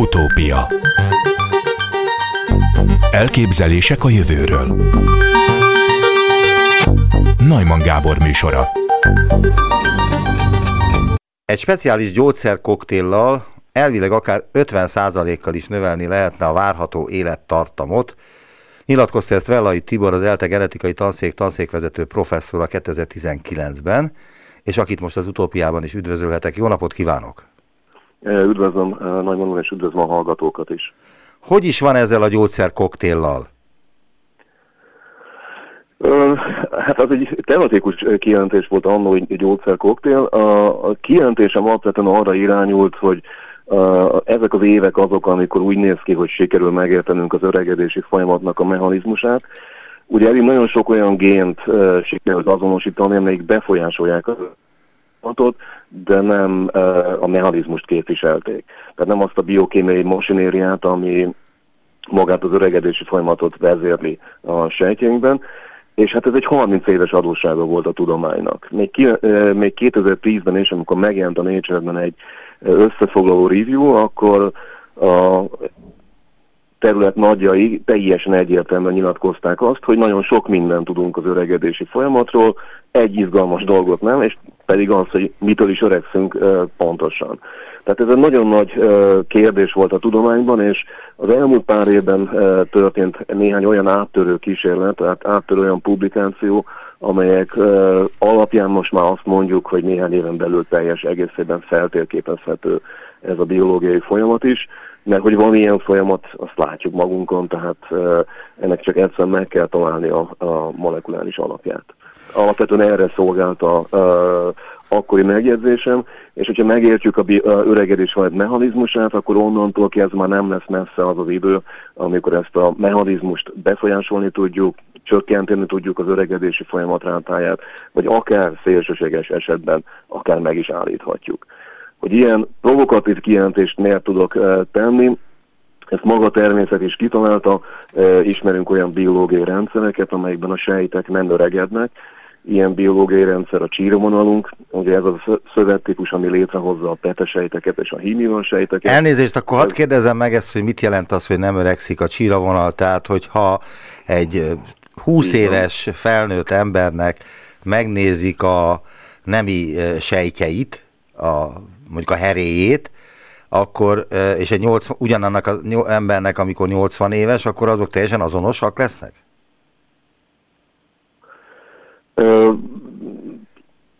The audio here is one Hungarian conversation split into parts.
Utópia Elképzelések a jövőről Najman Gábor műsora Egy speciális gyógyszerkoktéllal elvileg akár 50%-kal is növelni lehetne a várható élettartamot. Nyilatkozta ezt Vellai Tibor, az ELTE genetikai tanszék tanszékvezető professzor a 2019-ben, és akit most az utópiában is üdvözölhetek. Jó napot kívánok! Üdvözlöm Nagyman úr, és üdvözlöm a hallgatókat is. Hogy is van ezzel a gyógyszerkoktéllal? Hát az egy tematikus kijelentés volt annó egy gyógyszerkoktél. A, a kijelentésem alapvetően arra irányult, hogy uh, ezek az évek azok, amikor úgy néz ki, hogy sikerül megértenünk az öregedési folyamatnak a mechanizmusát. Ugye elég nagyon sok olyan gént sikerült azonosítani, amelyik befolyásolják az folyamatot, de nem a mechanizmust képviselték. Tehát nem azt a biokémiai mosinériát, ami magát az öregedési folyamatot vezérli a sejtjeinkben, és hát ez egy 30 éves adóssága volt a tudománynak. Még, ki, még 2010-ben is, amikor megjelent a Nature-ben egy összefoglaló review, akkor a terület nagyjai teljesen egyértelműen nyilatkozták azt, hogy nagyon sok mindent tudunk az öregedési folyamatról, egy izgalmas dolgot nem, és pedig az, hogy mitől is öregszünk pontosan. Tehát ez egy nagyon nagy kérdés volt a tudományban, és az elmúlt pár évben történt néhány olyan áttörő kísérlet, tehát áttörő olyan publikáció, amelyek alapján most már azt mondjuk, hogy néhány éven belül teljes egészében feltérképezhető ez a biológiai folyamat is, mert hogy van ilyen folyamat, azt látjuk magunkon, tehát ennek csak egyszerűen meg kell találni a, a molekuláris alapját. Alapvetően erre szolgált a, a akkori megjegyzésem, és hogyha megértjük a, öregedés majd mechanizmusát, akkor onnantól kezdve már nem lesz messze az az idő, amikor ezt a mechanizmust befolyásolni tudjuk, csökkenteni tudjuk az öregedési folyamat rátáját, vagy akár szélsőséges esetben akár meg is állíthatjuk. Hogy ilyen provokatív kijelentést miért tudok tenni, ezt maga a természet is kitalálta, ismerünk olyan biológiai rendszereket, amelyekben a sejtek nem öregednek, ilyen biológiai rendszer a csírovonalunk, ugye ez a szövettípus, ami létrehozza a petesejteket és a hímivan sejteket. Elnézést, akkor hadd kérdezem meg ezt, hogy mit jelent az, hogy nem öregszik a csíravonal, tehát hogyha egy 20 éves felnőtt embernek megnézik a nemi sejtjeit, a, mondjuk a heréjét, akkor, és egy 80, ugyanannak az embernek, amikor 80 éves, akkor azok teljesen azonosak lesznek?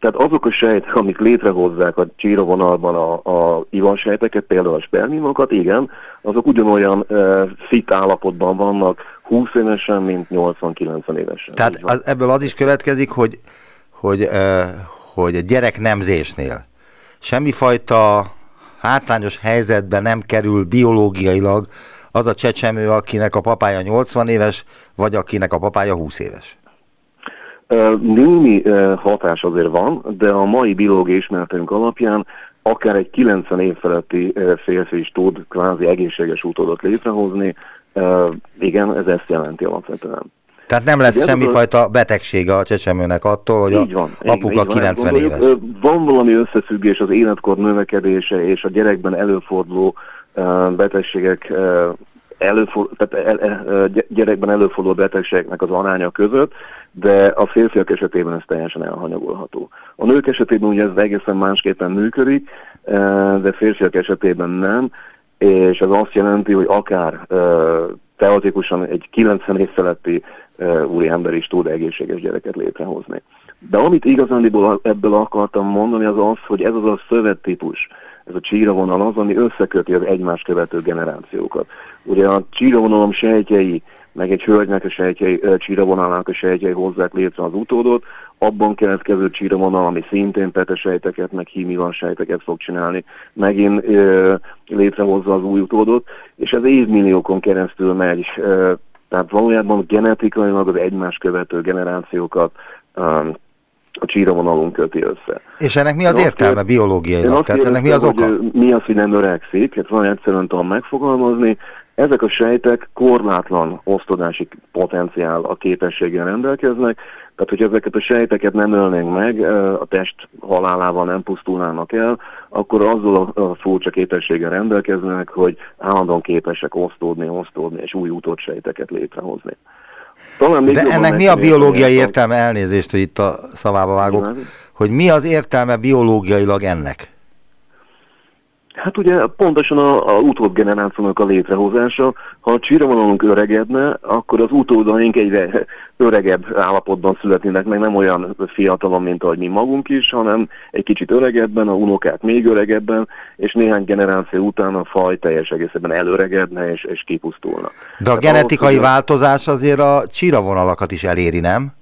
tehát azok a sejtek, amik létrehozzák a csírovonalban a, a ivansejteket, például a spermimokat, igen, azok ugyanolyan uh, fit állapotban vannak 20 évesen, mint 80-90 évesen. Tehát az, ebből az is következik, hogy, hogy, uh, hogy a gyerek nemzésnél semmifajta hátrányos helyzetben nem kerül biológiailag az a csecsemő, akinek a papája 80 éves, vagy akinek a papája 20 éves. Némi hatás azért van, de a mai biológiai ismeretünk alapján akár egy 90 év feletti férfi is tud kvázi egészséges utódot létrehozni. Igen, ez ezt jelenti alapvetően. Tehát nem lesz semmifajta betegsége a csecsemőnek attól, hogy így van, a apuka 90 van, éves. Van valami összefüggés az életkor növekedése és a gyerekben előforduló betegségek előfordul, tehát el, el, gyerekben előforduló betegségeknek az aránya között, de a férfiak esetében ez teljesen elhanyagolható. A nők esetében ugye ez egészen másképpen működik, de férfiak esetében nem, és ez azt jelenti, hogy akár teoretikusan egy 90 év feletti úri ember is tud egészséges gyereket létrehozni. De amit igazán ebből akartam mondani, az az, hogy ez az a szövettípus, ez a csíravonal az, ami összeköti az egymás követő generációkat. Ugye a csíravonalom sejtjei, meg egy hölgynek a sejtjei, csíravonalnak a sejtjei hozzák létre az utódot, abban keletkező csíravonal, ami szintén petesejteket, meg hímivan sejteket fog csinálni, megint ö, létrehozza az új utódot, és ez évmilliókon keresztül megy, ö, tehát valójában genetikailag az egymás követő generációkat ö, a csíravonalunk köti össze. És ennek mi az én értelme biológiailag? Tehát ennek mi az oka? Mi az, hogy nem öregszik, ezt nagyon egyszerűen tudom megfogalmazni. Ezek a sejtek korlátlan osztodási potenciál a képességgel rendelkeznek, tehát hogy ezeket a sejteket nem ölnénk meg, a test halálával nem pusztulnának el, akkor azzal a furcsa képességgel rendelkeznek, hogy állandóan képesek osztódni, osztódni és új utott sejteket létrehozni. Talán még De ennek mi a biológiai értelme, elnézést, hogy itt a szavába vágok, hogy mi az értelme biológiailag ennek? Hát ugye pontosan a, a utódgenerációnak a létrehozása, ha a csíravonalunk öregedne, akkor az utódaink egyre öregebb állapotban születnének meg, nem olyan fiatalon, mint ahogy mi magunk is, hanem egy kicsit öregebben, a unokák még öregebben, és néhány generáció után a faj teljes egészében előregedne és, és kipusztulna. De a Tehát genetikai ahhoz, változás azért a csíravonalakat is eléri, nem?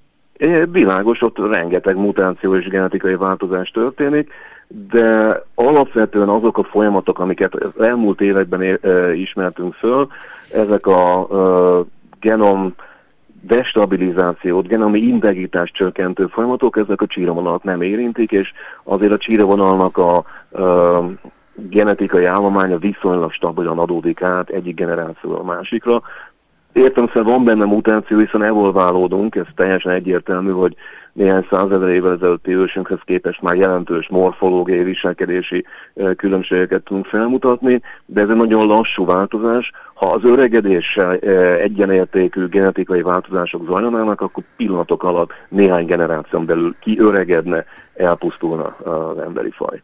Világos, ott rengeteg mutáció és genetikai változás történik, de alapvetően azok a folyamatok, amiket az elmúlt években ismertünk föl, ezek a genom destabilizációt, genomi integritás csökkentő folyamatok, ezek a csíravonalak nem érintik, és azért a csíravonalnak a genetikai állománya viszonylag stabilan adódik át egyik generációra a másikra, Értelemszerűen van benne mutáció, hiszen evolválódunk, ez teljesen egyértelmű, hogy néhány százezer évvel ezelőtti ősünkhöz képest már jelentős morfológiai viselkedési különbségeket tudunk felmutatni, de ez egy nagyon lassú változás. Ha az öregedéssel egyenértékű genetikai változások zajlanának, akkor pillanatok alatt néhány generáción belül kiöregedne, elpusztulna az emberi faj.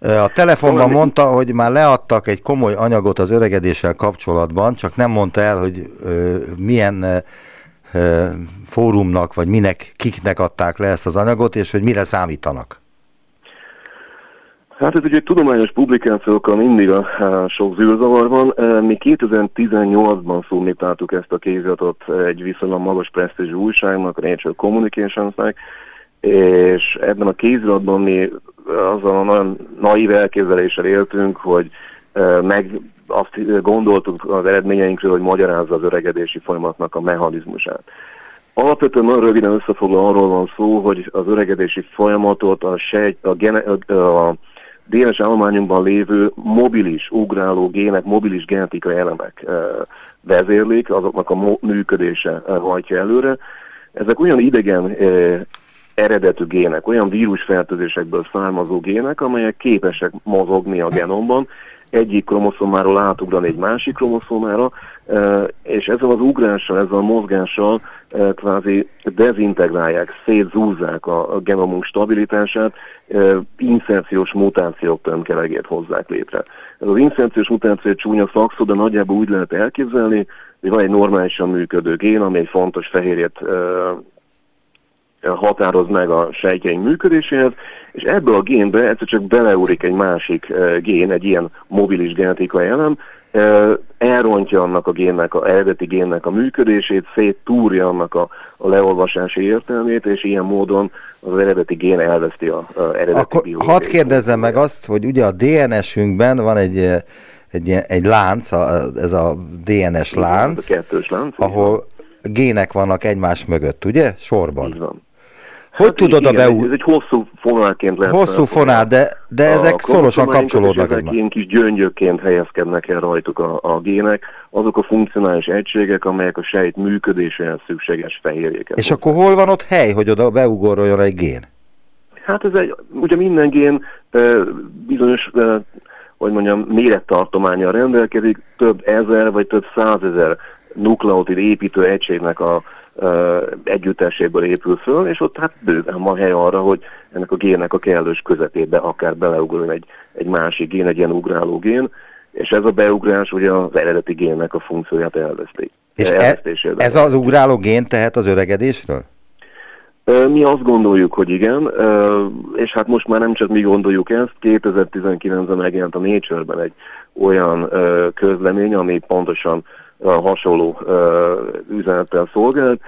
A telefonban mondta, hogy már leadtak egy komoly anyagot az öregedéssel kapcsolatban, csak nem mondta el, hogy milyen fórumnak, vagy minek, kiknek adták le ezt az anyagot, és hogy mire számítanak. Hát ez ugye tudományos publikációkkal mindig a, a sok zűrzavar van. Mi 2018-ban szumítáltuk ezt a kéziratot egy viszonylag magas presztízsű újságnak, a Nature Communicationsnek, és ebben a kéziratban mi azzal a nagyon naív elképzeléssel éltünk, hogy meg azt gondoltuk az eredményeinkről, hogy magyarázza az öregedési folyamatnak a mechanizmusát. Alapvetően nagyon röviden összefoglalva arról van szó, hogy az öregedési folyamatot a, sejt, a, gene, a, DNS állományunkban lévő mobilis, ugráló gének, mobilis genetikai elemek vezérlik, azoknak a működése hajtja előre. Ezek olyan idegen eredetű gének, olyan vírusfertőzésekből származó gének, amelyek képesek mozogni a genomban, egyik kromoszomáról átugrani egy másik kromoszomára, e, és ezzel az ugrással, ezzel a mozgással e, kvázi dezintegrálják, szétzúzzák a genomunk stabilitását, e, inszerciós mutációk tömkelegét hozzák létre. Ez az inszerciós mutáció csúnya szakszó, de nagyjából úgy lehet elképzelni, hogy van egy normálisan működő gén, ami egy fontos fehérjét határoz meg a sejtjeink működéséhez, és ebből a génbe egyszer csak beleúrik egy másik gén, egy ilyen mobilis genetikai elem, elrontja annak a génnek, a eredeti génnek a működését, széttúrja annak a, a leolvasási értelmét, és ilyen módon az eredeti gén elveszti a, a eredeti Akkor hadd kérdezzem meg azt, hogy ugye a DNS-ünkben van egy, egy, egy lánc, ez a DNS lánc, a lánc ahol gének vannak egymás mögött, ugye? Sorban. Így van. Hogy hát tudod igen, a beú... Ez egy hosszú fonálként lehet. Hosszú fonál, de, de ezek szorosan kapcsolódnak egymáshoz. Ilyen kis gyöngyökként helyezkednek el rajtuk a, a gének, azok a funkcionális egységek, amelyek a sejt működéséhez szükséges fehérjéket. És akkor hol van ott hely, hogy oda beugoroljon egy gén? Hát ez egy, ugye minden gén bizonyos, hogy mondjam, mérettartománya rendelkezik, több ezer vagy több százezer nukleotid építő egységnek a együtteséből épül föl, és ott hát bőven van hely arra, hogy ennek a gének a kellős közepébe akár beleugrjon egy, egy másik gén, egy ilyen ugráló gén, és ez a beugrás ugye az eredeti génnek a funkcióját elveszti. És e, ez az ugráló gén tehet az öregedésről? Mi azt gondoljuk, hogy igen, és hát most már nem csak mi gondoljuk ezt, 2019-ben megjelent a Nature-ben egy olyan közlemény, ami pontosan hasonló üzenettel szolgált.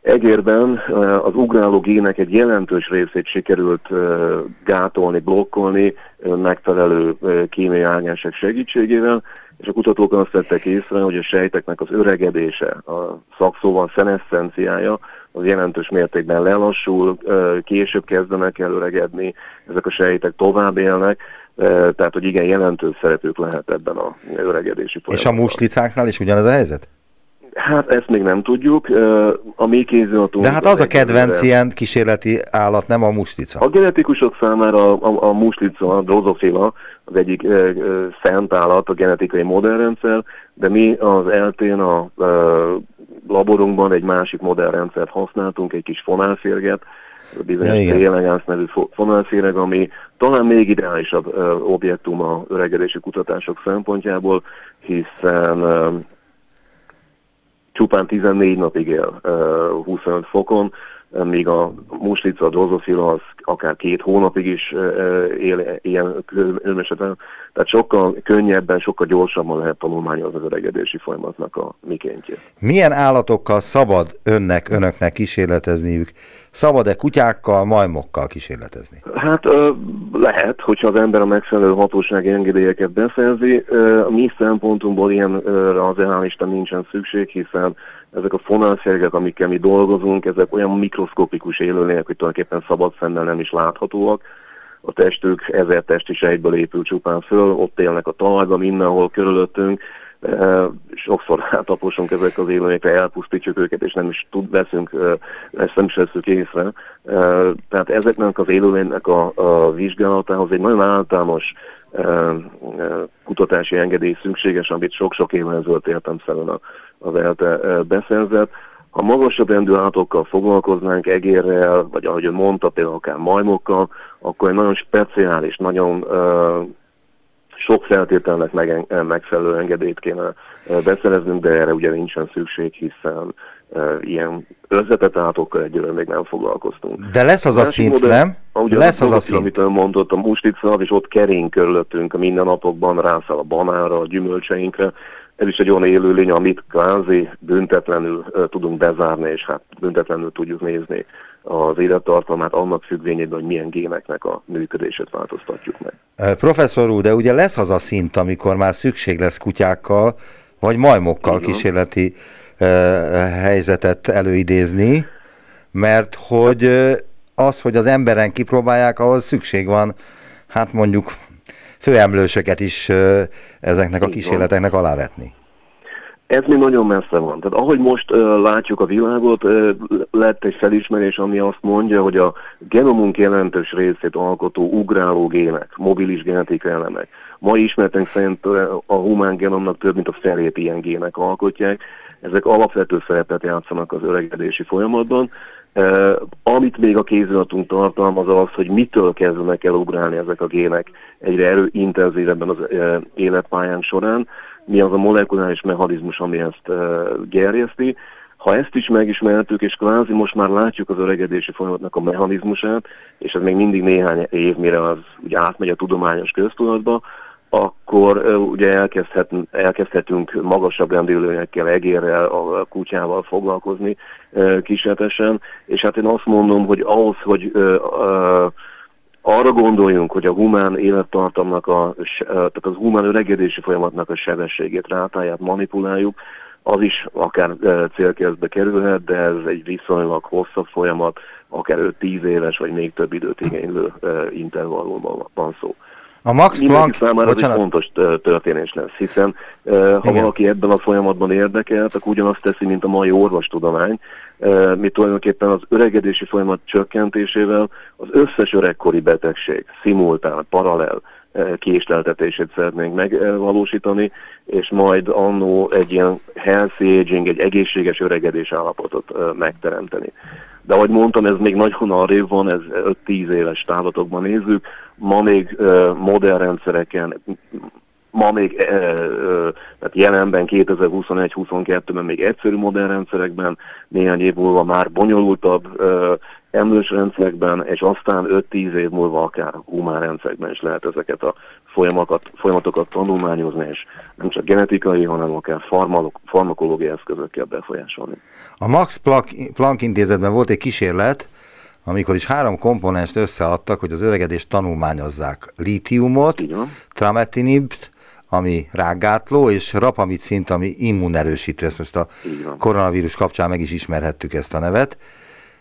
Egérben az ugráló gének egy jelentős részét sikerült gátolni, blokkolni megfelelő kémiai ágensek segítségével, és a kutatók azt tettek észre, hogy a sejteknek az öregedése, a szakszóval szeneszenciája, az jelentős mértékben lelassul, később kezdenek el öregedni, ezek a sejtek tovább élnek, tehát hogy igen, jelentős szerepük lehet ebben a öregedési folyamatban. És a muslicáknál is ugyanez a helyzet? Hát ezt még nem tudjuk. A mi kéziratunk... De hát az a kedvenc ilyen kísérleti állat, nem a muslica. A genetikusok számára a, a, a muslica, a drozofila az egyik e, szent állat, a genetikai modellrendszer, de mi az eltén a e, laborunkban egy másik modellrendszert használtunk, egy kis fonálférget, bizonyos ja, elegánsz nevű fonálféreg, ami talán még ideálisabb e, objektum a öregedési kutatások szempontjából, hiszen e, csupán 14 napig él 25 fokon, míg a muslica, a drozofila az akár két hónapig is él ilyen különösen. Tehát sokkal könnyebben, sokkal gyorsabban lehet tanulmányozni az öregedési folyamatnak a mikéntjét. Milyen állatokkal szabad önnek, önöknek kísérletezniük? Szabad-e kutyákkal, majmokkal kísérletezni? Hát lehet, hogyha az ember a megfelelő hatósági engedélyeket beszerzi. A mi szempontunkból ilyenre az elhálisten nincsen szükség, hiszen ezek a fonalszergek, amikkel mi dolgozunk, ezek olyan mikroszkopikus élőlények, hogy tulajdonképpen szabad szemmel nem is láthatóak. A testük ezer testi sejtből épül csupán föl, ott élnek a talajban, mindenhol körülöttünk, sokszor átaposunk ezek az élőlényekre, elpusztítjuk őket, és nem is tud, veszünk, ezt nem is veszünk észre. Tehát ezeknek az élőlénynek a, a vizsgálatához egy nagyon általános kutatási engedély szükséges, amit sok-sok évvel ezelőtt értem szerint az ELTE beszerzett. Ha magasabb rendű állatokkal foglalkoznánk, egérrel, vagy ahogy ön mondta, például akár majmokkal, akkor egy nagyon speciális, nagyon sok feltételnek meg, megfelelő engedélyt kéne beszereznünk, de erre ugye nincsen szükség, hiszen uh, ilyen összetett állatokkal egyelőre még nem foglalkoztunk. De lesz az a, a szint, modell, nem? Ugye lesz az, az a szint. Amit ön mondott, a mustica, és ott kering körülöttünk a mindennapokban, rászáll a banára, a gyümölcseinkre, ez is egy olyan élőlény, amit kvázi büntetlenül tudunk bezárni, és hát büntetlenül tudjuk nézni az élettartalmát annak függvényében, hogy milyen géneknek a működését változtatjuk meg. Professzor úr, de ugye lesz az a szint, amikor már szükség lesz kutyákkal, vagy majmokkal kísérleti uh, helyzetet előidézni, mert hogy uh, az, hogy az emberen kipróbálják, ahhoz szükség van, hát mondjuk főemlősöket is ezeknek a kísérleteknek alávetni. Ez még nagyon messze van. Tehát ahogy most uh, látjuk a világot, uh, lett egy felismerés, ami azt mondja, hogy a genomunk jelentős részét alkotó ugráló gének, mobilis genetikai elemek. Ma ismertek szerint a humán genomnak több mint a felét ilyen gének alkotják. Ezek alapvető szerepet játszanak az öregedési folyamatban. Uh, amit még a kéziratunk tartalmaz az, hogy mitől kezdenek el ugrálni ezek a gének egyre erőintenzívebben az uh, életpályánk során, mi az a molekuláris mechanizmus, ami ezt uh, gerjeszti. Ha ezt is megismertük, és kvázi most már látjuk az öregedési folyamatnak a mechanizmusát, és ez még mindig néhány év, mire az ugye átmegy a tudományos köztudatba, akkor ugye elkezdhet, elkezdhetünk magasabb rendülőnyekkel, egérrel, a kutyával foglalkozni kísérletesen, és hát én azt mondom, hogy ahhoz, hogy arra gondoljunk, hogy a humán élettartamnak, a, tehát az humán öregedési folyamatnak a sebességét, rátáját manipuláljuk, az is akár célkezdbe kerülhet, de ez egy viszonylag hosszabb folyamat, akár 5-10 éves vagy még több időt igénylő intervallumban van szó. A Max Planck... számára ez egy fontos történés lesz, hiszen ha Igen. valaki ebben a folyamatban érdekelt, akkor ugyanazt teszi, mint a mai orvostudomány, mi tulajdonképpen az öregedési folyamat csökkentésével az összes öregkori betegség, szimultán, paralel késleltetését szeretnénk megvalósítani, és majd annó egy ilyen healthy aging, egy egészséges öregedés állapotot megteremteni. De ahogy mondtam, ez még nagyon arrébb van, ez 5-10 éves távlatokban nézzük. Ma még modern rendszereken, ma még tehát jelenben 2021-22-ben még egyszerű modern rendszerekben, néhány év múlva már bonyolultabb emlős rendszerekben, és aztán 5-10 év múlva akár humán rendszerekben is lehet ezeket a folyamatokat, folyamatokat tanulmányozni, és nem csak genetikai, hanem akár farmakológiai eszközökkel befolyásolni. A Max Planck intézetben volt egy kísérlet, amikor is három komponenst összeadtak, hogy az öregedést tanulmányozzák. Lítiumot, trametinibt, ami rágátló, és rapamicint, ami immunerősítő. Ezt most a koronavírus kapcsán meg is ismerhettük ezt a nevet.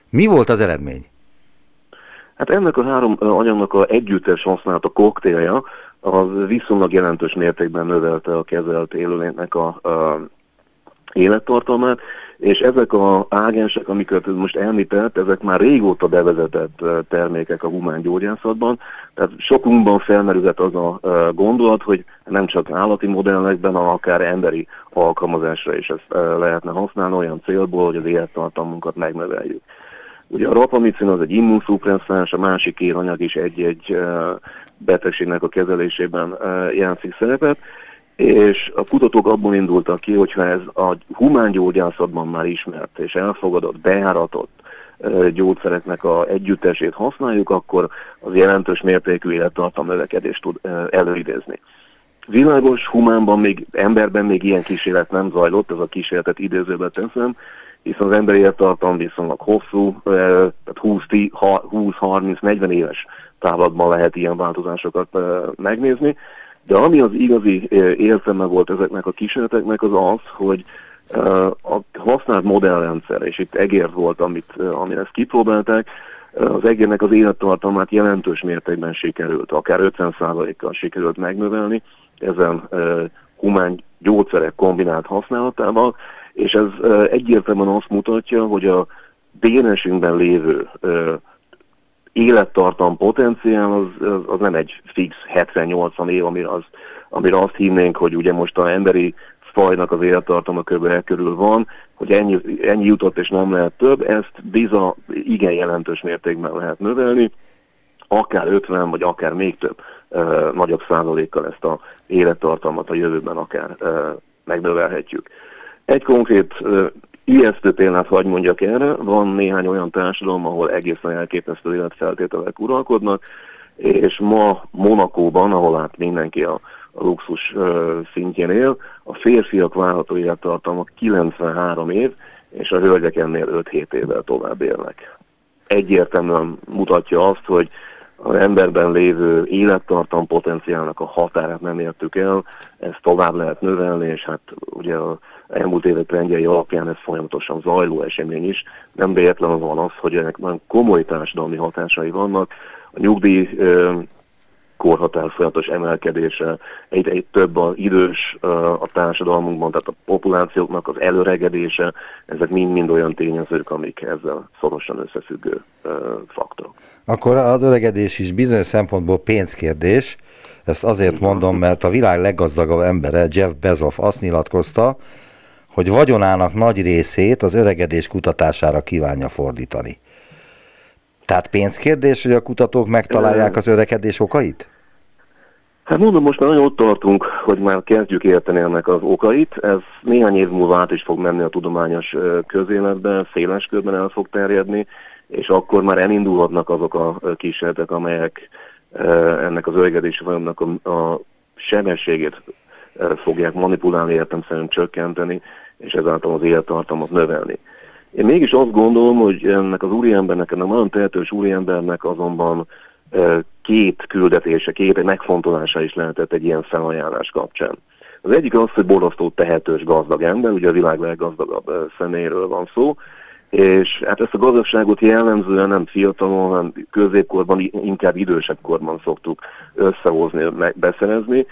Mi volt az eredmény? Hát ennek a három anyagnak a együttes használata koktélja az viszonylag jelentős mértékben növelte a kezelt élőlénynek a, a élettartalmát, és ezek a ágensek, amiket most említett, ezek már régóta bevezetett termékek a humán gyógyászatban, tehát sokunkban felmerülhet az a gondolat, hogy nem csak állati modellekben, hanem akár emberi alkalmazásra is ezt lehetne használni olyan célból, hogy az élettartalmunkat megnöveljük. Ugye a rapamicin az egy immunszupresszáns, a másik két anyag is egy-egy betegségnek a kezelésében játszik szerepet, és a kutatók abból indultak ki, hogyha ez a humán gyógyászatban már ismert és elfogadott, bejáratott gyógyszereknek a együttesét használjuk, akkor az jelentős mértékű élettartam növekedést tud előidézni. Világos, humánban még, emberben még ilyen kísérlet nem zajlott, ez a kísérletet idézőbe teszem, hiszen az emberi élettartam viszonylag hosszú, tehát 20-30-40 éves távlatban lehet ilyen változásokat megnézni, de ami az igazi értelme volt ezeknek a kísérleteknek az az, hogy a használt modellrendszer, és itt egér volt, amit, amit ezt kipróbálták, az egérnek az élettartalmát jelentős mértékben sikerült, akár 50%-kal sikerült megnövelni ezen humán gyógyszerek kombinált használatával, és ez egyértelműen azt mutatja, hogy a DNS-ünkben lévő élettartam potenciál az, az, nem egy fix 70-80 év, amire, az, amire azt hinnénk, hogy ugye most a emberi fajnak az élettartama kb. körül van, hogy ennyi, ennyi jutott és nem lehet több, ezt biza igen jelentős mértékben lehet növelni, akár 50 vagy akár még több uh, nagyobb százalékkal ezt a élettartalmat a jövőben akár uh, megnövelhetjük. Egy konkrét ijesztő példát hagy mondjak erre, van néhány olyan társadalom, ahol egészen elképesztő életfeltételek uralkodnak, és ma Monakóban, ahol hát mindenki a, a luxus uh, szintjén él, a férfiak várható élettartalma 93 év, és a hölgyek ennél 5-7 évvel tovább élnek. Egyértelműen mutatja azt, hogy az emberben lévő élettartam potenciálnak a határát nem értük el, ezt tovább lehet növelni, és hát ugye a elmúlt évek trendjei alapján ez folyamatosan zajló esemény is. Nem véletlen van az, hogy ennek nagyon komoly társadalmi hatásai vannak. A nyugdíj korhatár folyamatos emelkedése, egyre egy több az idős a társadalmunkban, tehát a populációknak az előregedése, ezek mind-mind olyan tényezők, amik ezzel szorosan összefüggő faktorok. Akkor az öregedés is bizonyos szempontból pénzkérdés, ezt azért mondom, mert a világ leggazdagabb embere, Jeff Bezos azt nyilatkozta, hogy vagyonának nagy részét az öregedés kutatására kívánja fordítani. Tehát pénzkérdés, hogy a kutatók megtalálják az öregedés okait? Hát mondom, most már nagyon ott tartunk, hogy már kezdjük érteni ennek az okait. Ez néhány év múlva át is fog menni a tudományos közéletbe, széles körben el fog terjedni, és akkor már elindulhatnak azok a kísérletek, amelyek ennek az öregedési folyamnak a, sebességét fogják manipulálni, értem szerint csökkenteni, és ezáltal az élettartamot növelni. Én mégis azt gondolom, hogy ennek az úriembernek, ennek nagyon tehetős úriembernek azonban két küldetése, két megfontolása is lehetett egy ilyen felajánlás kapcsán. Az egyik az, hogy borzasztó tehetős gazdag ember, ugye a világ leggazdagabb személyről van szó, és hát ezt a gazdagságot jellemzően nem fiatalon, hanem középkorban, inkább idősebb korban szoktuk összehozni, beszerezni,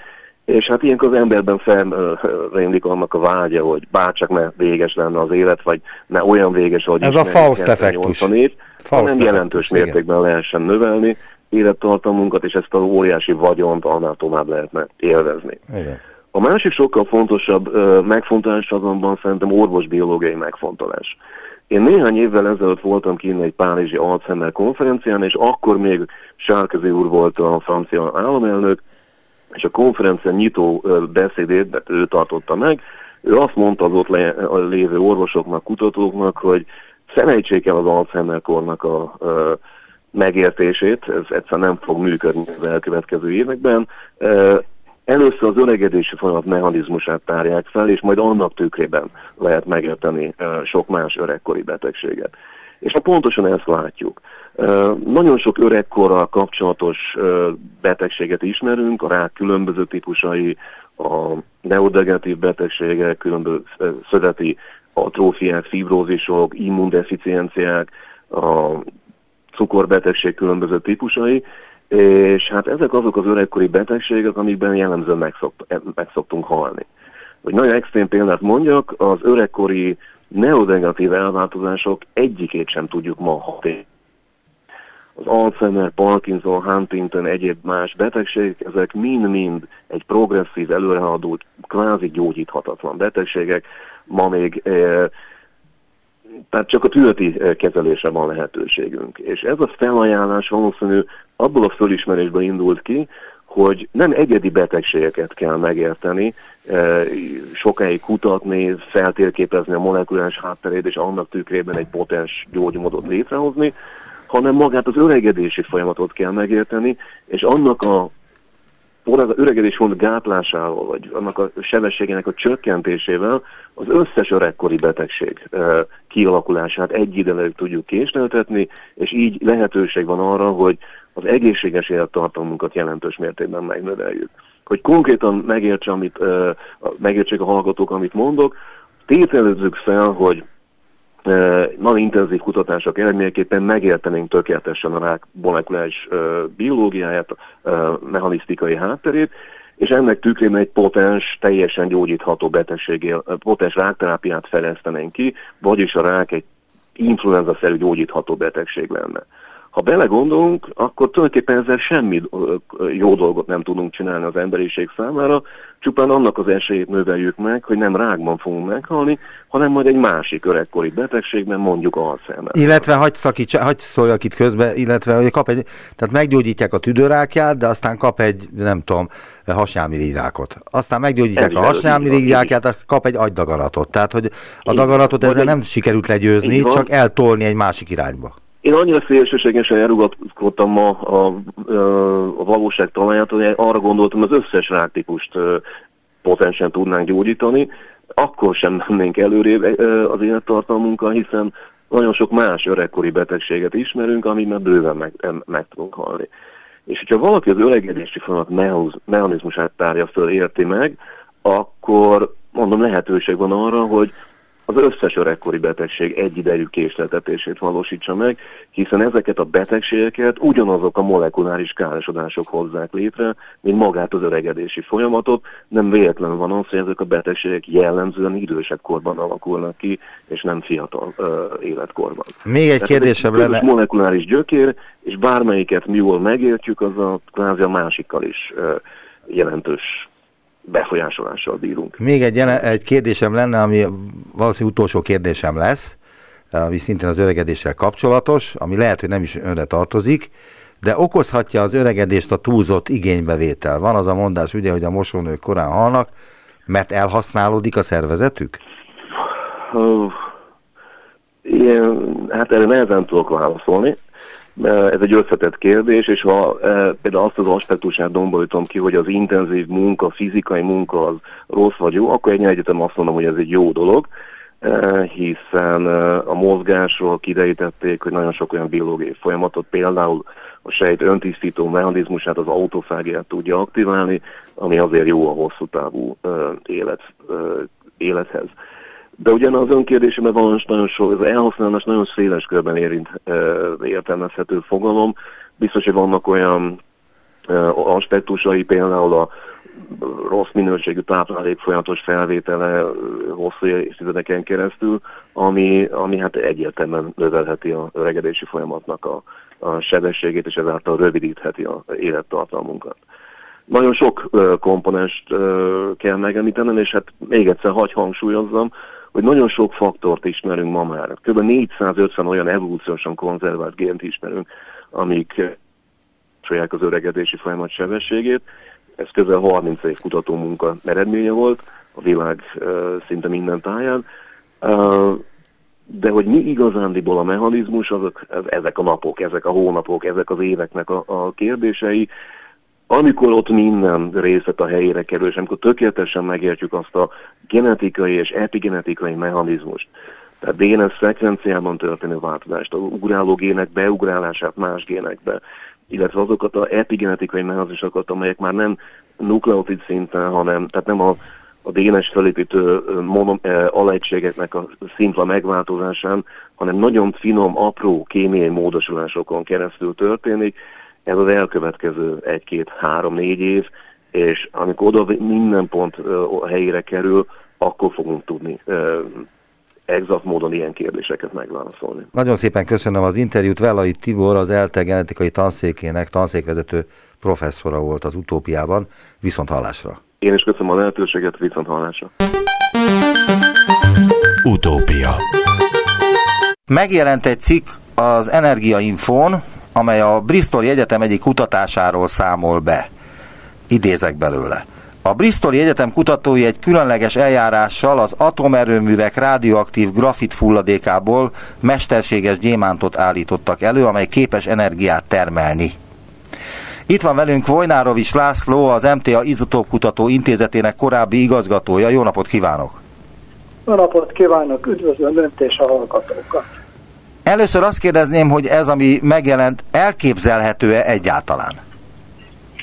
és hát ilyenkor az emberben felrémlik annak a vágya, hogy bárcsak ne véges lenne az élet, vagy ne olyan véges, hogy Ez a Faust effektus. Év, hanem jelentős igen. mértékben lehessen növelni élettartamunkat, és ezt az óriási vagyont annál tovább lehetne élvezni. Igen. A másik sokkal fontosabb megfontolás azonban szerintem orvosbiológiai megfontolás. Én néhány évvel ezelőtt voltam kint egy párizsi Alzheimer konferencián, és akkor még Sárközi úr volt a francia államelnök, és a konferencia nyitó beszédét, mert ő tartotta meg, ő azt mondta az ott le, lévő orvosoknak, kutatóknak, hogy felejtsék el az Alzheimer-kornak a, a megértését, ez egyszerűen nem fog működni az elkövetkező években. Először az öregedési folyamat mechanizmusát tárják fel, és majd annak tükrében lehet megérteni sok más öregkori betegséget. És hát pontosan ezt látjuk. Nagyon sok öregkorral kapcsolatos betegséget ismerünk, a rák különböző típusai, a neurodegeneratív betegségek, különböző szöveti atrófiák, fibrózisok, immundeficienciák, a cukorbetegség különböző típusai, és hát ezek azok az öregkori betegségek, amikben jellemzően megszokt, meg szoktunk halni. Hogy nagyon extrém példát mondjak, az öregkori neodegeneratív elváltozások egyikét sem tudjuk ma hatékony az Alzheimer, Parkinson, Huntington, egyéb más betegségek, ezek mind-mind egy progresszív, előrehaladó, kvázi gyógyíthatatlan betegségek. Ma még e, tehát csak a tületi eh, kezelésre van lehetőségünk. És ez a felajánlás valószínű abból a fölismerésből indult ki, hogy nem egyedi betegségeket kell megérteni, eh, sokáig kutatni, feltérképezni a molekuláris hátterét, és annak tükrében egy potens gyógymódot létrehozni, hanem magát az öregedési folyamatot kell megérteni, és annak a az öregedés mond gátlásával, vagy annak a sebességének a csökkentésével az összes öregkori betegség kialakulását egy időleg tudjuk késleltetni, és így lehetőség van arra, hogy az egészséges élettartalmunkat jelentős mértékben megnöveljük. Hogy konkrétan megértse, amit, megértsék a hallgatók, amit mondok, tételezzük fel, hogy nagyon intenzív kutatások eredményeképpen megértenénk tökéletesen a rák molekuláris biológiáját, mechanisztikai hátterét, és ennek tükrében egy potens, teljesen gyógyítható betegségé, potens rákterápiát fejlesztenénk ki, vagyis a rák egy influenza-szerű gyógyítható betegség lenne. Ha belegondolunk, akkor tulajdonképpen ezzel semmi jó dolgot nem tudunk csinálni az emberiség számára, csupán annak az esélyét növeljük meg, hogy nem rákban fogunk meghalni, hanem majd egy másik öregkori betegségben, mondjuk Alzheimer. Illetve hagy, szakíts, hagy szóljak itt közben, illetve hogy kap egy, tehát meggyógyítják a tüdőrákját, de aztán kap egy, nem tudom, hasnyálmirigyrákot. Aztán meggyógyítják Ez a hasnyálmirigyrákját, kap egy agydagaratot. Tehát, hogy a dagaratot ezzel nem sikerült legyőzni, csak eltolni egy másik irányba. Én annyira szélsőségesen elrugatkoztam ma a, a valóság talaját, hogy arra gondoltam, az összes ráktípust potensen tudnánk gyógyítani, akkor sem mennénk előrébb az élettartalmunkkal, hiszen nagyon sok más öregkori betegséget ismerünk, amiben bőven meg, meg tudunk halni. És hogyha valaki az öregedési folyamat mechanizmusát tárja föl, érti meg, akkor mondom lehetőség van arra, hogy az összes öregkori betegség egyidejű késleltetését valósítsa meg, hiszen ezeket a betegségeket ugyanazok a molekuláris károsodások hozzák létre, mint magát az öregedési folyamatot. Nem véletlen van az, hogy ezek a betegségek jellemzően idősebb korban alakulnak ki, és nem fiatal ö, életkorban. Még egy kérdésem lenne. molekuláris gyökér, és bármelyiket mi jól megértjük, az a kvázi a másikkal is ö, jelentős befolyásolással bírunk. Még egy, egy kérdésem lenne, ami valószínűleg utolsó kérdésem lesz, ami szintén az öregedéssel kapcsolatos, ami lehet, hogy nem is önre tartozik, de okozhatja az öregedést a túlzott igénybevétel. Van az a mondás, ugye, hogy a mosónők korán halnak, mert elhasználódik a szervezetük? Ilyen, hát erre nehezen tudok válaszolni ez egy összetett kérdés, és ha e, például azt az aspektusát dombolítom ki, hogy az intenzív munka, fizikai munka az rossz vagy jó, akkor egy egyetem azt mondom, hogy ez egy jó dolog, e, hiszen e, a mozgásról kiderítették, hogy nagyon sok olyan biológiai folyamatot, például a sejt öntisztító mechanizmusát, az autofágiát tudja aktiválni, ami azért jó a hosszú távú élet, élethez. De ugyan az önkérdésemben van nagyon sok, az elhasználás nagyon széles körben érint, értelmezhető fogalom. Biztos, hogy vannak olyan aspektusai, például a rossz minőségű táplálék folyamatos felvétele hosszú évtizedeken keresztül, ami, ami hát egyértelműen növelheti a öregedési folyamatnak a, a sebességét, és ezáltal rövidítheti a élettartalmunkat. Nagyon sok komponest kell megemlítenem, és hát még egyszer hagy hangsúlyozzam, hogy nagyon sok faktort ismerünk ma már. Kb. 450 olyan evolúciósan konzervált gént ismerünk, amik csolják az öregedési folyamat sebességét. Ez közel 30 év kutató munka eredménye volt a világ uh, szinte minden táján. Uh, de hogy mi igazándiból a mechanizmus, azok, ezek a napok, ezek a hónapok, ezek az éveknek a, a kérdései, amikor ott minden részlet a helyére kerül, és amikor tökéletesen megértjük azt a genetikai és epigenetikai mechanizmust, tehát DNS szekvenciában történő változást, a ugráló gének beugrálását más génekbe, illetve azokat a epigenetikai mechanizmusokat, amelyek már nem nukleotid szinten, hanem, tehát nem a, a DNS felépítő monom, e, alegységeknek a szimpla megváltozásán, hanem nagyon finom, apró kémiai módosulásokon keresztül történik, ez az elkövetkező egy-két-három-négy év, és amikor oda minden pont a helyére kerül, akkor fogunk tudni exakt módon ilyen kérdéseket megválaszolni. Nagyon szépen köszönöm az interjút. Velai Tibor, az ELTE genetikai tanszékének tanszékvezető professzora volt az utópiában. Viszont hallásra. Én is köszönöm a lehetőséget, viszont hallásra. Utópia Megjelent egy cikk az Energiainfón, amely a Bristol Egyetem egyik kutatásáról számol be. Idézek belőle. A Bristoli Egyetem kutatói egy különleges eljárással az atomerőművek radioaktív grafit fulladékából mesterséges gyémántot állítottak elő, amely képes energiát termelni. Itt van velünk Vojnárovics László, az MTA Izotóp Kutató Intézetének korábbi igazgatója. Jó napot kívánok! Jó napot kívánok, üdvözlöm Önt és a hallgatókat! Először azt kérdezném, hogy ez, ami megjelent, elképzelhető-e egyáltalán?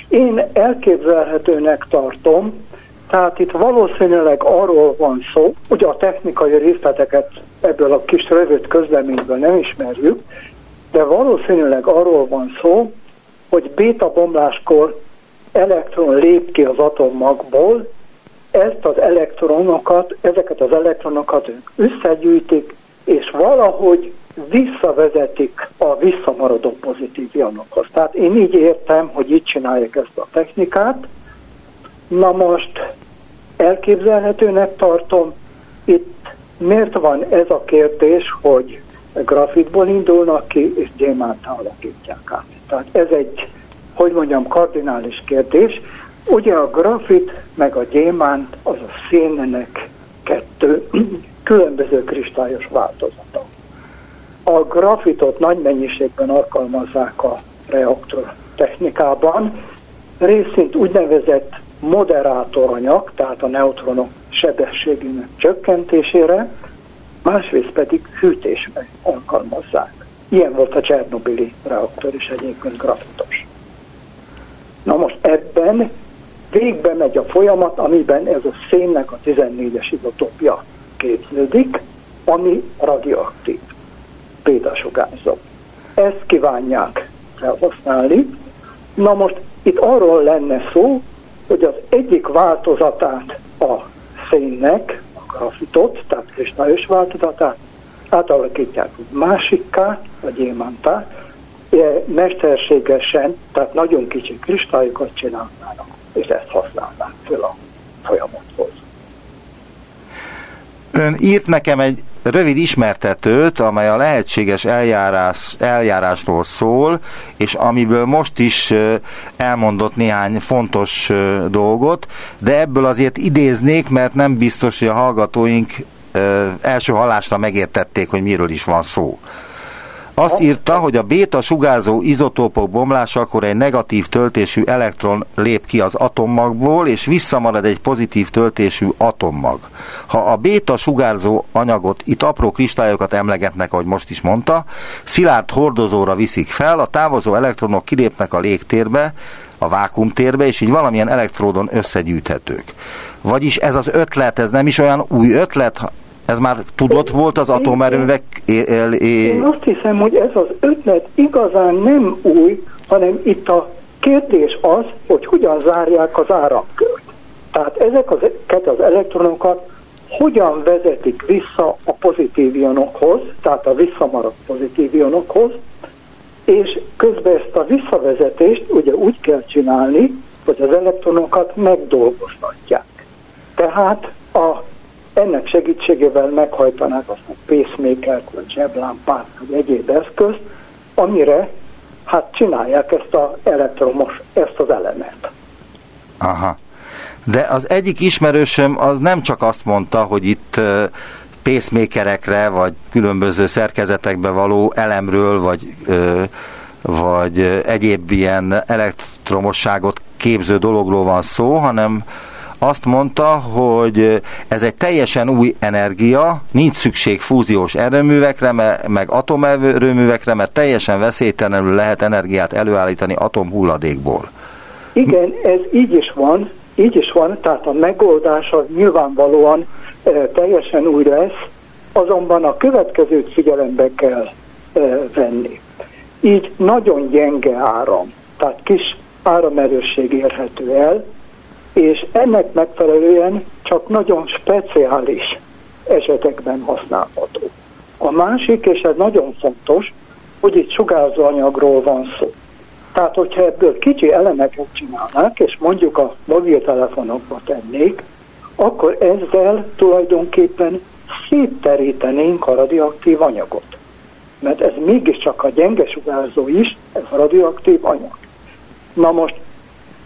Én elképzelhetőnek tartom, tehát itt valószínűleg arról van szó, ugye a technikai részleteket ebből a kis rövid közleményből nem ismerjük, de valószínűleg arról van szó, hogy béta bomláskor elektron lép ki az atommagból, ezt az elektronokat, ezeket az elektronokat ők összegyűjtik, és valahogy visszavezetik a visszamaradó pozitív ionokhoz. Tehát én így értem, hogy így csinálják ezt a technikát. Na most elképzelhetőnek tartom, itt miért van ez a kérdés, hogy grafitból indulnak ki, és gyémánt alakítják át. Tehát ez egy, hogy mondjam, kardinális kérdés. Ugye a grafit meg a gyémánt az a szénnek kettő különböző kristályos változata. A grafitot nagy mennyiségben alkalmazzák a reaktor technikában, részint úgynevezett moderátoranyag, tehát a neutronok sebességének csökkentésére, másrészt pedig hűtésre alkalmazzák. Ilyen volt a Csernobili reaktor is egyébként grafitos. Na most ebben végbe megy a folyamat, amiben ez a szénnek a 14-es izotópja képződik, ami radioaktív bétasugárzó. Ezt kívánják felhasználni. Na most itt arról lenne szó, hogy az egyik változatát a szénnek, a grafitot, tehát kristályos változatát átalakítják másikká, vagy gyémántá, mesterségesen, tehát nagyon kicsi kristályokat csinálnának, és ezt használnák fel a folyamathoz. Ön írt nekem egy rövid ismertetőt, amely a lehetséges eljárás, eljárásról szól, és amiből most is elmondott néhány fontos dolgot, de ebből azért idéznék, mert nem biztos, hogy a hallgatóink első hallásra megértették, hogy miről is van szó. Azt írta, hogy a béta sugárzó izotópok bomlásakor egy negatív töltésű elektron lép ki az atommagból, és visszamarad egy pozitív töltésű atommag. Ha a béta sugárzó anyagot, itt apró kristályokat emlegetnek, ahogy most is mondta, szilárd hordozóra viszik fel, a távozó elektronok kilépnek a légtérbe, a vákumtérbe, és így valamilyen elektródon összegyűjthetők. Vagyis ez az ötlet, ez nem is olyan új ötlet, ez már tudott volt az atomerőművek? Én azt hiszem, hogy ez az ötlet igazán nem új, hanem itt a kérdés az, hogy hogyan zárják az áramkört. Tehát ezeket az elektronokat hogyan vezetik vissza a pozitív ionokhoz, tehát a visszamaradt pozitív ionokhoz, és közben ezt a visszavezetést ugye úgy kell csinálni, hogy az elektronokat megdolgoztatják. Tehát a ennek segítségével meghajtanák azt a pacemaker vagy zseblámpát, vagy egyéb eszközt, amire hát csinálják ezt az elektromos, ezt az elemet. Aha. De az egyik ismerősöm az nem csak azt mondta, hogy itt pacemakerekre, vagy különböző szerkezetekbe való elemről, vagy, vagy egyéb ilyen elektromosságot képző dologról van szó, hanem azt mondta, hogy ez egy teljesen új energia, nincs szükség fúziós erőművekre, meg atomerőművekre, mert teljesen veszélytelenül lehet energiát előállítani atomhulladékból. Igen, ez így is van, így is van, tehát a megoldása nyilvánvalóan e, teljesen új lesz, azonban a következőt figyelembe kell e, venni. Így nagyon gyenge áram, tehát kis áramerősség érhető el, és ennek megfelelően csak nagyon speciális esetekben használható. A másik, és ez nagyon fontos, hogy itt sugárzóanyagról van szó. Tehát, hogyha ebből kicsi elemeket csinálnák, és mondjuk a mobiltelefonokba tennék, akkor ezzel tulajdonképpen szétterítenénk a radioaktív anyagot. Mert ez mégiscsak a gyenge sugárzó is, ez a radioaktív anyag. Na most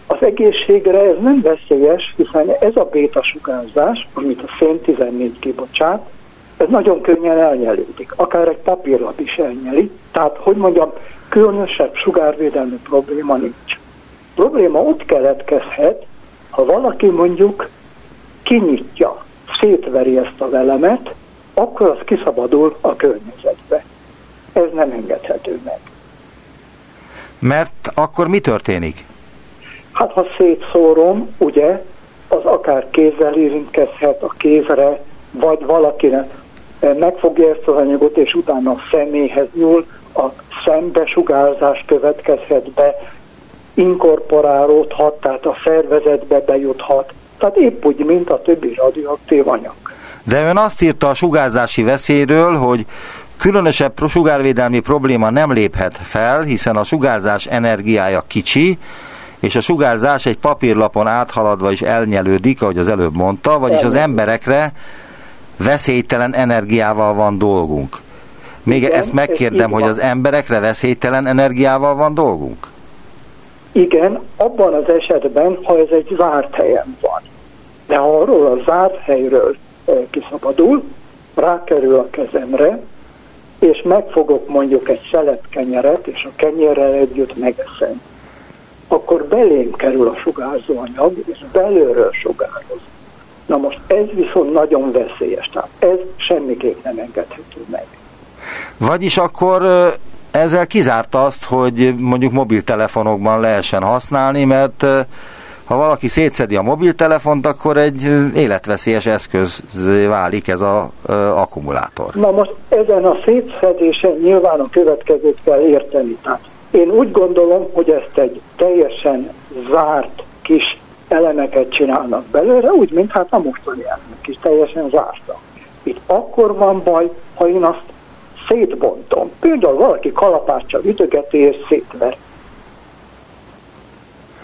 az egészségre ez nem veszélyes, hiszen ez a béta sugárzás, amit a szén 14 kibocsát, ez nagyon könnyen elnyelődik. Akár egy papírlap is elnyeli. Tehát, hogy mondjam, különösebb sugárvédelmi probléma nincs. Probléma ott keletkezhet, ha valaki mondjuk kinyitja, szétveri ezt a velemet, akkor az kiszabadul a környezetbe. Ez nem engedhető meg. Mert akkor mi történik? Hát ha szétszórom, ugye, az akár kézzel érintkezhet a kézre, vagy valakinek megfogja ezt az anyagot, és utána a személyhez nyúl, a szembesugárzás következhet be, inkorporálódhat, tehát a szervezetbe bejuthat, tehát épp úgy, mint a többi radioaktív anyag. De ön azt írta a sugárzási veszélyről, hogy különösebb sugárvédelmi probléma nem léphet fel, hiszen a sugárzás energiája kicsi, és a sugárzás egy papírlapon áthaladva is elnyelődik, ahogy az előbb mondta, vagyis az emberekre veszélytelen energiával van dolgunk. Még Igen, ezt megkérdem, hogy az emberekre veszélytelen energiával van dolgunk? Igen, abban az esetben, ha ez egy zárt helyen van. De ha arról a zárt helyről kiszabadul, rákerül a kezemre, és megfogok mondjuk egy szelet kenyeret, és a kenyerrel együtt megeszem, akkor belém kerül a sugárzóanyag, és belőről sugároz. Na most ez viszont nagyon veszélyes, tehát ez semmiképp nem engedhető meg. Vagyis akkor ezzel kizárta azt, hogy mondjuk mobiltelefonokban lehessen használni, mert ha valaki szétszedi a mobiltelefont, akkor egy életveszélyes eszköz válik ez az akkumulátor. Na most ezen a szétszedésen nyilván a következőt kell érteni. Tehát én úgy gondolom, hogy ezt egy teljesen zárt kis elemeket csinálnak belőle, úgy, mint hát a mostani elemek is teljesen zártak. Itt akkor van baj, ha én azt szétbontom. Például valaki kalapáccsal ütögeti és szétver.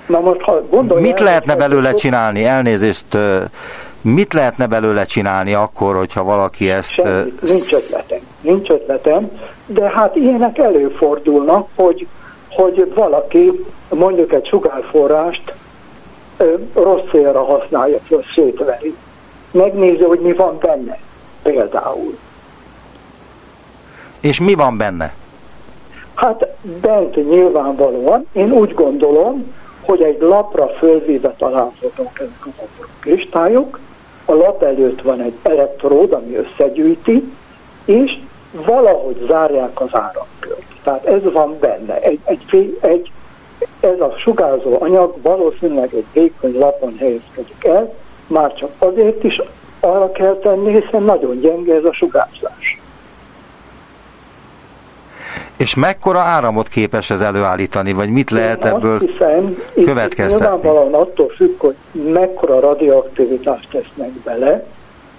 Na most, ha Mit el, lehetne belőle csinálni? Elnézést, mit lehetne belőle csinálni akkor, hogyha valaki ezt... Semmi, nincs ötletem, nincs ötletem, de hát ilyenek előfordulnak, hogy, hogy valaki mondjuk egy sugárforrást rossz célra használja föl, szétveri. Megnézi, hogy mi van benne, például. És mi van benne? Hát bent nyilvánvalóan, én úgy gondolom, hogy egy lapra fölvéve találhatók ezek az kristályok, a lap előtt van egy elektród, ami összegyűjti, és valahogy zárják az áramkört. Tehát ez van benne. Egy, egy, egy ez a sugárzó anyag valószínűleg egy vékony lapon helyezkedik el, már csak azért is arra kell tenni, hiszen nagyon gyenge ez a sugárzás. És mekkora áramot képes ez előállítani, vagy mit lehet Én ebből hiszem, következtetni? Nyilvánvalóan attól függ, hogy mekkora radioaktivitást tesznek bele,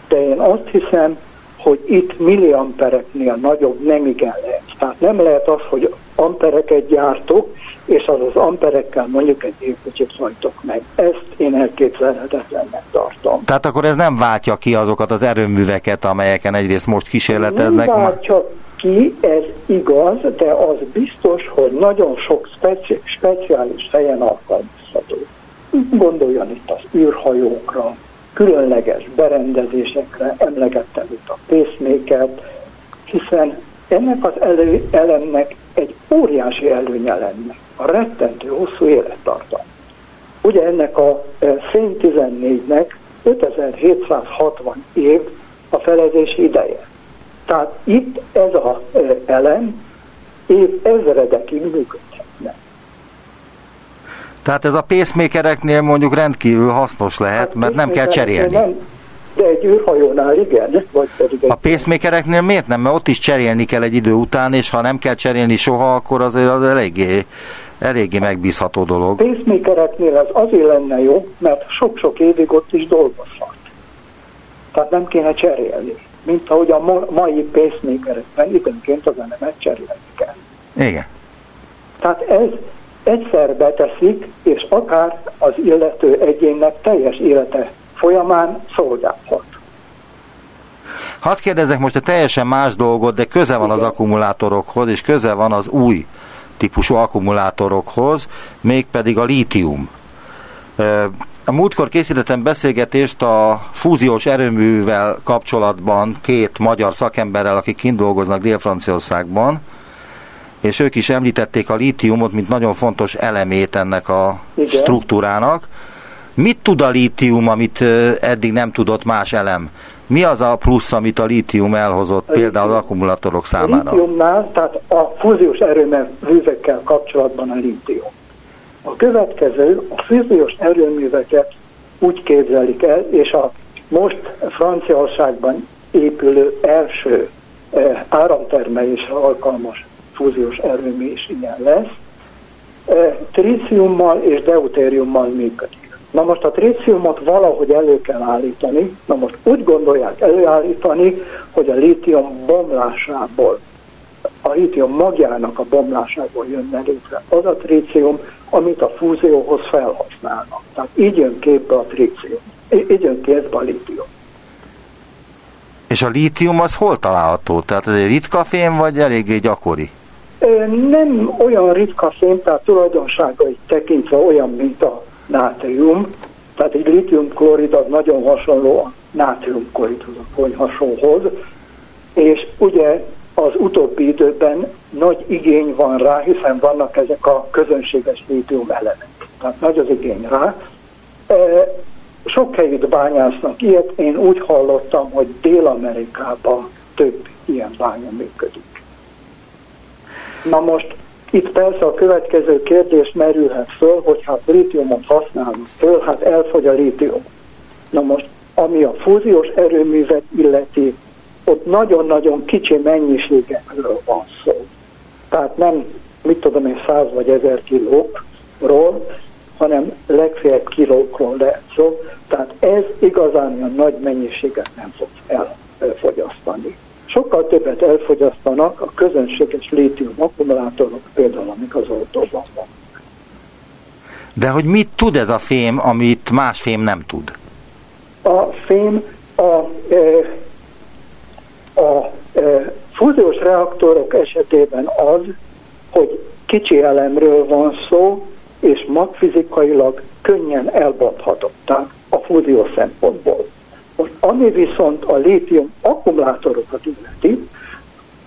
de én azt hiszem, hogy itt milliampereknél nagyobb nem igen lehet. Tehát nem lehet az, hogy ampereket gyártok, és az az amperekkel mondjuk egy gépkocsit hajtok meg. Ezt én elképzelhetetlennek tartom. Tehát akkor ez nem váltja ki azokat az erőműveket, amelyeken egyrészt most kísérleteznek? Nem váltja ki, ez igaz, de az biztos, hogy nagyon sok speci- speciális helyen alkalmazható. Gondoljon itt az űrhajókra, különleges berendezésekre, emlegettem itt a pacemaker hiszen ennek az elő, elemnek egy óriási előnye lenne, a rettentő hosszú élettartam. Ugye ennek a e, szén 14-nek 5760 év a felezési ideje. Tehát itt ez a e, elem év ezredekig működhetne. Tehát ez a pacemakereknél mondjuk rendkívül hasznos lehet, hát mert nem kell cserélni. Nem, de egy űrhajónál igen, vagy pedig egy... A pacemakereknél miért nem? Mert ott is cserélni kell egy idő után, és ha nem kell cserélni soha, akkor azért az eléggé eléggé megbízható dolog. Pacemakereknél ez azért lenne jó, mert sok-sok évig ott is dolgozhat. Tehát nem kéne cserélni. Mint ahogy a mai pacemakerekben időnként az elemet cserélni kell. Igen. Tehát ez egyszer beteszik, és akár az illető egyénnek teljes élete folyamán szolgálhat. Hadd kérdezek most egy teljesen más dolgot, de köze van az akkumulátorokhoz, és köze van az új típusú akkumulátorokhoz, mégpedig a lítium. A múltkor készítettem beszélgetést a fúziós erőművel kapcsolatban két magyar szakemberrel, akik kint dolgoznak Dél-Franciaországban, és ők is említették a lítiumot, mint nagyon fontos elemét ennek a Igen. struktúrának. Mit tud a lítium, amit eddig nem tudott más elem? Mi az a plusz, amit a lítium elhozott a például az akkumulátorok számára? A lítiumnál, tehát a fúziós erőművekkel kapcsolatban a lítium. A következő, a fúziós erőműveket úgy képzelik el, és a most Franciaországban épülő első eh, áramtermelésre alkalmas fúziós erőmű is ilyen lesz, eh, tríciummal és deutériummal működik. Na most a tríciumot valahogy elő kell állítani, na most úgy gondolják előállítani, hogy a lítium bomlásából, a lítium magjának a bomlásából jönne létre az a trícium, amit a fúzióhoz felhasználnak. Tehát így jön képbe a trícium, így jön képbe a lítium. És a lítium az hol található? Tehát ez egy ritka fém, vagy eléggé gyakori? Nem olyan ritka fém, tehát tulajdonságait tekintve olyan, mint a nátrium, tehát egy litiumklorid az nagyon hasonló a nátriumkloridhoz, a konyhasóhoz, és ugye az utóbbi időben nagy igény van rá, hiszen vannak ezek a közönséges lítium elemek. Tehát nagy az igény rá. Sok helyütt bányásznak ilyet, én úgy hallottam, hogy Dél-Amerikában több ilyen bánya működik. Na most itt persze a következő kérdés merülhet föl, hogy ha lítiumot használunk föl, hát elfogy a lítium. Na most, ami a fúziós erőművet illeti, ott nagyon-nagyon kicsi mennyiségekről van szó. Tehát nem, mit tudom én, száz vagy ezer kilókról, hanem legfeljebb kilókról lehet szó. Tehát ez igazán olyan nagy mennyiséget nem fog elfogyasztani sokkal többet elfogyasztanak a közönséges lítium akkumulátorok, például amik az autóban van. De hogy mit tud ez a fém, amit más fém nem tud? A fém a, e, a e, fúziós reaktorok esetében az, hogy kicsi elemről van szó, és magfizikailag könnyen elbonthatották a fúzió szempontból. Most ami viszont a lítium akkumulátorokat illeti,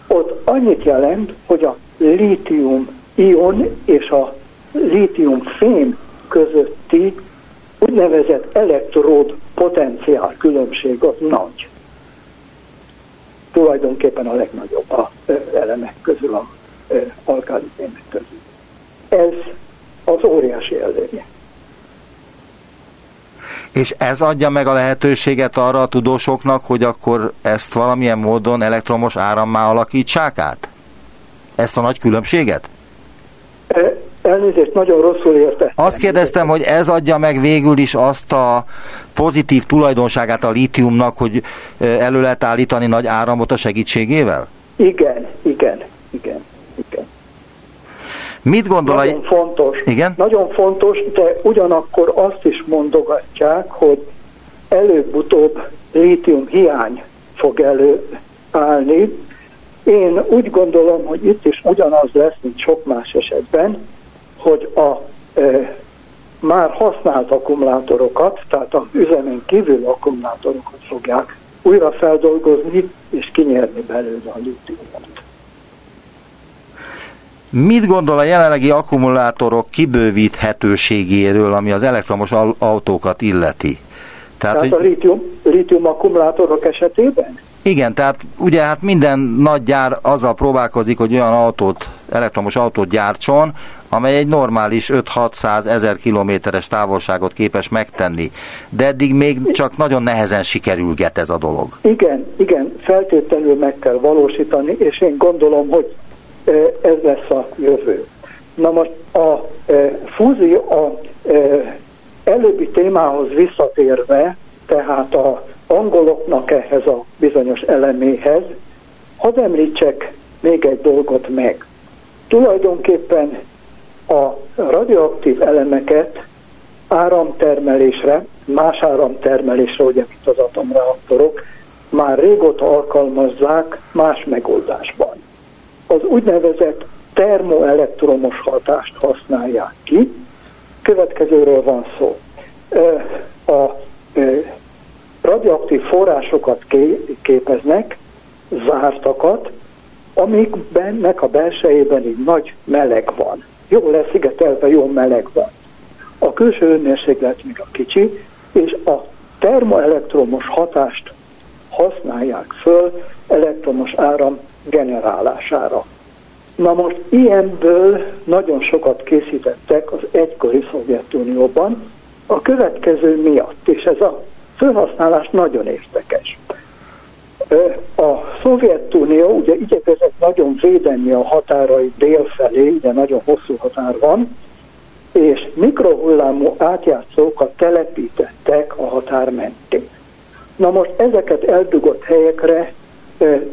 ott annyit jelent, hogy a lítium ion és a lítium fém közötti úgynevezett elektród potenciál különbség az nagy. Tulajdonképpen a legnagyobb a elemek közül, a alkáli fémek közül. Ez az óriási előnye. És ez adja meg a lehetőséget arra a tudósoknak, hogy akkor ezt valamilyen módon elektromos árammá alakítsák át? Ezt a nagy különbséget? E, elnézést, nagyon rosszul értettem. Azt kérdeztem, hogy ez adja meg végül is azt a pozitív tulajdonságát a lítiumnak, hogy e, elő lehet állítani nagy áramot a segítségével? Igen, igen, igen, igen. Mit gondol Nagyon a... fontos. Igen? Nagyon fontos, de ugyanakkor azt is mondogatják, hogy előbb-utóbb lítium hiány fog előállni. Én úgy gondolom, hogy itt is ugyanaz lesz, mint sok más esetben, hogy a e, már használt akkumulátorokat, tehát a üzemen kívül akkumulátorokat fogják újra feldolgozni és kinyerni belőle a lítiumot. Mit gondol a jelenlegi akkumulátorok kibővíthetőségéről, ami az elektromos autókat illeti? Tehát, tehát hogy... a lítium, lítium akkumulátorok esetében? Igen, tehát ugye hát minden nagy gyár azzal próbálkozik, hogy olyan autót, elektromos autót gyártson, amely egy normális 5-600 ezer kilométeres távolságot képes megtenni. De eddig még csak nagyon nehezen sikerülget ez a dolog. Igen, igen, feltétlenül meg kell valósítani, és én gondolom, hogy ez lesz a jövő. Na most A fúzió, a előbbi témához visszatérve, tehát a angoloknak ehhez a bizonyos eleméhez, hadd említsek még egy dolgot meg. Tulajdonképpen a radioaktív elemeket áramtermelésre, más áramtermelésre, ugye, mint az atomreaktorok, már régóta alkalmazzák más megoldásban. Az úgynevezett termoelektromos hatást használják ki. Következőről van szó. A radioaktív forrásokat képeznek, zártakat, amikbennek a belsejében így nagy meleg van. Jó leszigetelve, jó meleg van. A külső hőmérséklet még a kicsi, és a termoelektromos hatást használják föl elektromos áram generálására. Na most ilyenből nagyon sokat készítettek az egykori Szovjetunióban, a következő miatt, és ez a felhasználás nagyon érdekes. A Szovjetunió ugye igyekezett nagyon védeni a határai délfelé, de nagyon hosszú határ van, és mikrohullámú átjátszókat telepítettek a határ mentén. Na most ezeket eldugott helyekre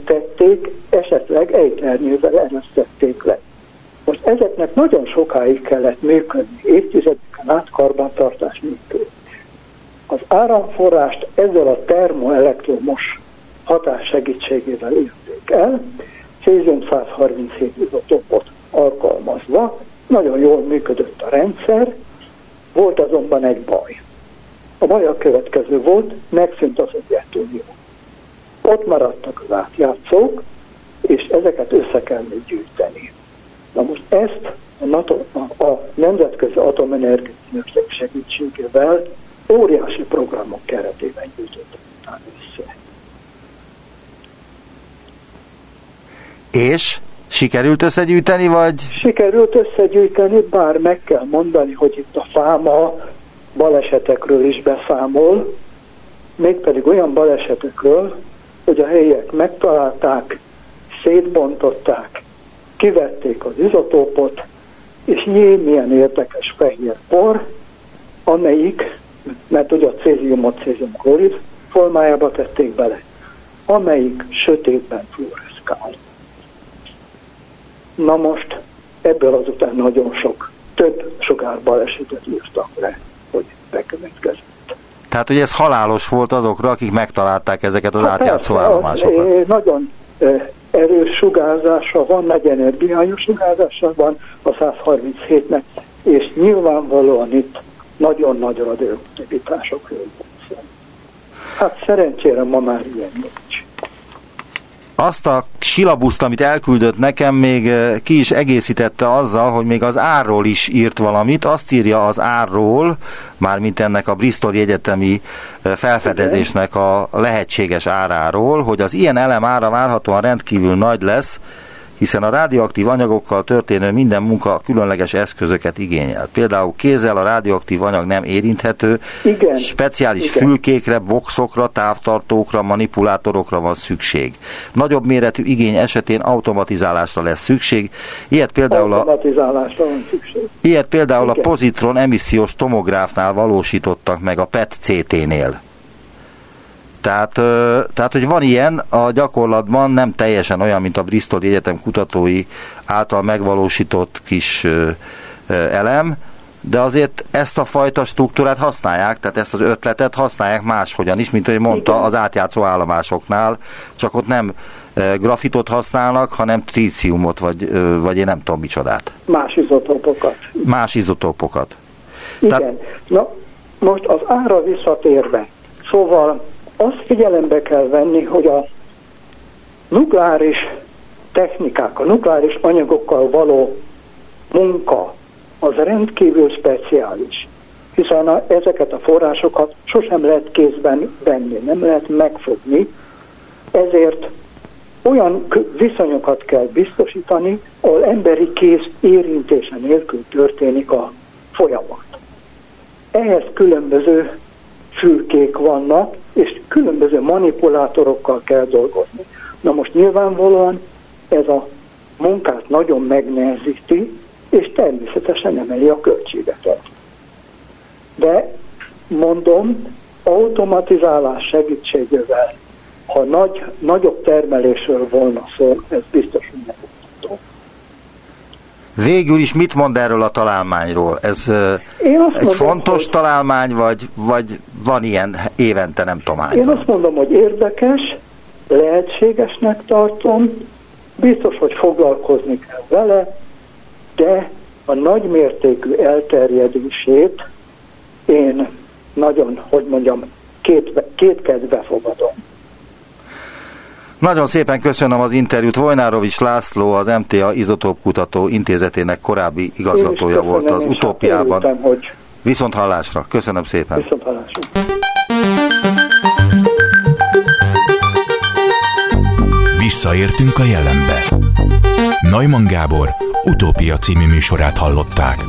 tették, esetleg ejternyővel eresztették le. Most ezeknek nagyon sokáig kellett működni, évtizedeken át karbantartás nélkül. Az áramforrást ezzel a termoelektromos hatás segítségével érték el, cézium 137 izotopot alkalmazva, nagyon jól működött a rendszer, volt azonban egy baj. A baj a következő volt, megszűnt az Szovjetunió. Ott maradtak az átjátszók, és ezeket össze kellett gyűjteni. Na most ezt a, NATO, a, a Nemzetközi Atomenergia segítségével óriási programok keretében gyűjtöttek össze. És sikerült összegyűjteni, vagy? Sikerült összegyűjteni, bár meg kell mondani, hogy itt a fáma balesetekről is beszámol, mégpedig olyan balesetekről, hogy a helyiek megtalálták, szétbontották, kivették az izotópot, és jé, milyen érdekes fehér por, amelyik, mert ugye a céziumot cézium klorid formájába tették bele, amelyik sötétben fluoreszkál. Na most ebből azután nagyon sok, több sugárbalesetet írtak le, hogy bekövetkezett. Tehát, hogy ez halálos volt azokra, akik megtalálták ezeket az hát átjátszó állomásokat. Nagyon erős sugárzása van, nagy energiájú sugárzása van a 137-nek, és nyilvánvalóan itt nagyon nagy radioaktivitásokról van Hát szerencsére ma már ilyen nincs azt a silabuszt, amit elküldött nekem, még eh, ki is egészítette azzal, hogy még az árról is írt valamit. Azt írja az árról, mármint ennek a Bristol Egyetemi eh, felfedezésnek a lehetséges áráról, hogy az ilyen elem ára várhatóan rendkívül nagy lesz, hiszen a radioaktív anyagokkal történő minden munka különleges eszközöket igényel. Például kézzel a radioaktív anyag nem érinthető, Igen. speciális Igen. fülkékre, boxokra, távtartókra, manipulátorokra van szükség. Nagyobb méretű igény esetén automatizálásra lesz szükség. Ilyet például a, van szükség. Ilyet például Igen. a pozitron emissziós tomográfnál valósítottak meg a PET-CT-nél. Tehát, tehát, hogy van ilyen, a gyakorlatban nem teljesen olyan, mint a Bristol Egyetem kutatói által megvalósított kis elem, de azért ezt a fajta struktúrát használják, tehát ezt az ötletet használják máshogyan is, mint ahogy mondta az átjátszó állomásoknál, csak ott nem grafitot használnak, hanem tríciumot, vagy, vagy én nem tudom micsodát. Más izotópokat. Más izotópokat. Igen. Tehát... Na, most az ára visszatérve. Szóval azt figyelembe kell venni, hogy a nukleáris technikák, a nukleáris anyagokkal való munka az rendkívül speciális, hiszen a, ezeket a forrásokat sosem lehet kézben venni, nem lehet megfogni, ezért olyan viszonyokat kell biztosítani, ahol emberi kéz érintése nélkül történik a folyamat. Ehhez különböző fülkék vannak, és különböző manipulátorokkal kell dolgozni. Na most nyilvánvalóan ez a munkát nagyon megnehezíti, és természetesen emeli a költségeket. De mondom, automatizálás segítségével, ha nagy, nagyobb termelésről volna szó, ez biztos, hogy nem Végül is mit mond erről a találmányról? Ez Én azt egy mondom, fontos hogy... találmány, vagy, vagy van ilyen évente, nem tudom Én azt mondom, hogy érdekes, lehetségesnek tartom, biztos, hogy foglalkozni kell vele, de a nagymértékű elterjedését én nagyon, hogy mondjam, két, két kedve fogadom. Nagyon szépen köszönöm az interjút. Vojnárovics László, az MTA Izotóp Kutató Intézetének korábbi igazgatója volt az utópiában. Örültem, hogy... Viszont hallásra. Köszönöm szépen. Viszont hallásra. Visszaértünk a jelenbe. Neumann Gábor utópia című műsorát hallották.